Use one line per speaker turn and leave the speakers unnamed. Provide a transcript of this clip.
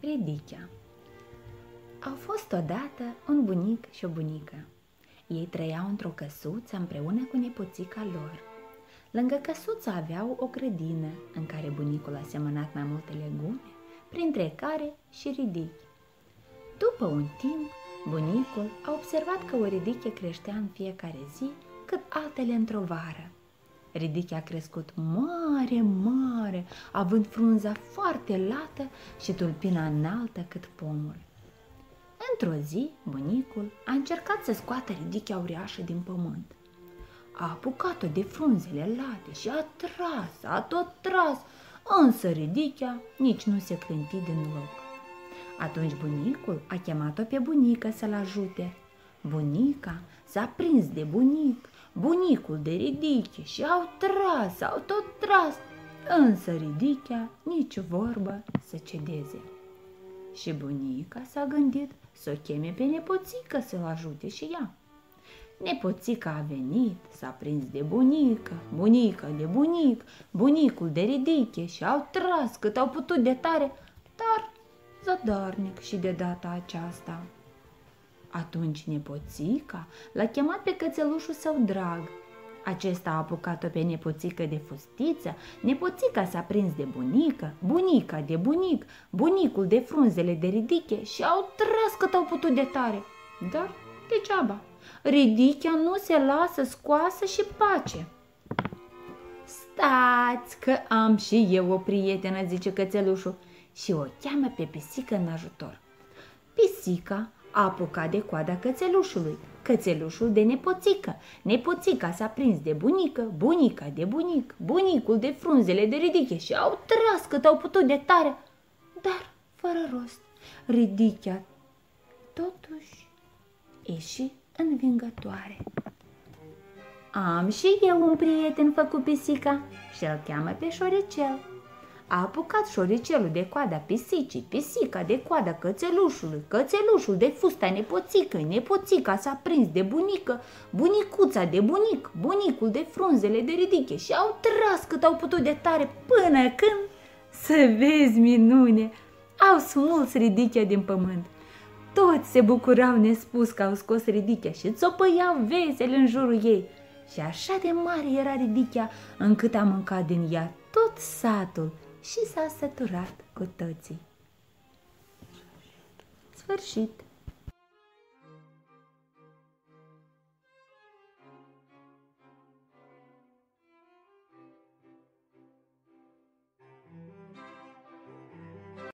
Ridichea Au fost odată un bunic și o bunică. Ei trăiau într-o căsuță împreună cu nepoțica lor. Lângă căsuță aveau o grădină în care bunicul a semănat mai multe legume, printre care și ridichi. După un timp, bunicul a observat că o ridiche creștea în fiecare zi cât altele într-o vară. Ridichea a crescut mare, mare, având frunza foarte lată și tulpina înaltă cât pomul. Într-o zi, bunicul a încercat să scoată ridichea uriașă din pământ. A apucat-o de frunzele late și a tras, a tot tras, însă ridichea nici nu se clinti din loc. Atunci bunicul a chemat-o pe bunică să-l ajute. Bunica s-a prins de bunic bunicul de ridiche și au tras, au tot tras, însă ridichea nici vorbă să cedeze. Și bunica s-a gândit să o cheme pe nepoțică să-l ajute și ea. Nepoțica a venit, s-a prins de bunică, bunica de bunic, bunicul de ridiche și au tras cât au putut de tare, dar zadarnic și de data aceasta. Atunci nepoțica l-a chemat pe cățelușul său drag. Acesta a apucat-o pe nepoțică de fustiță, nepoțica s-a prins de bunică, bunica de bunic, bunicul de frunzele de ridiche și au tras cât au putut de tare. Dar degeaba, ridichea nu se lasă scoasă și pace. Stați că am și eu o prietenă, zice cățelușul, și o cheamă pe pisică în ajutor. Pisica a apucat de coada cățelușului, cățelușul de nepoțică. Nepoțica s-a prins de bunică, bunica de bunic, bunicul de frunzele de ridiche și au tras cât au putut de tare, dar fără rost. Ridichea totuși ieși învingătoare. Am și eu un prieten făcut pisica și îl cheamă pe șoricel. A apucat șoricelul de coada pisicii, pisica de coada cățelușului, cățelușul de fusta nepoțică, nepoțica s-a prins de bunică, bunicuța de bunic, bunicul de frunzele de ridiche și au tras cât au putut de tare până când, să vezi minune, au smuls ridichea din pământ. Toți se bucurau nespus că au scos ridichea și țopăiau vesel în jurul ei. Și așa de mare era ridichea încât a mâncat din ea tot satul și s-a săturat cu toții. Sfârșit.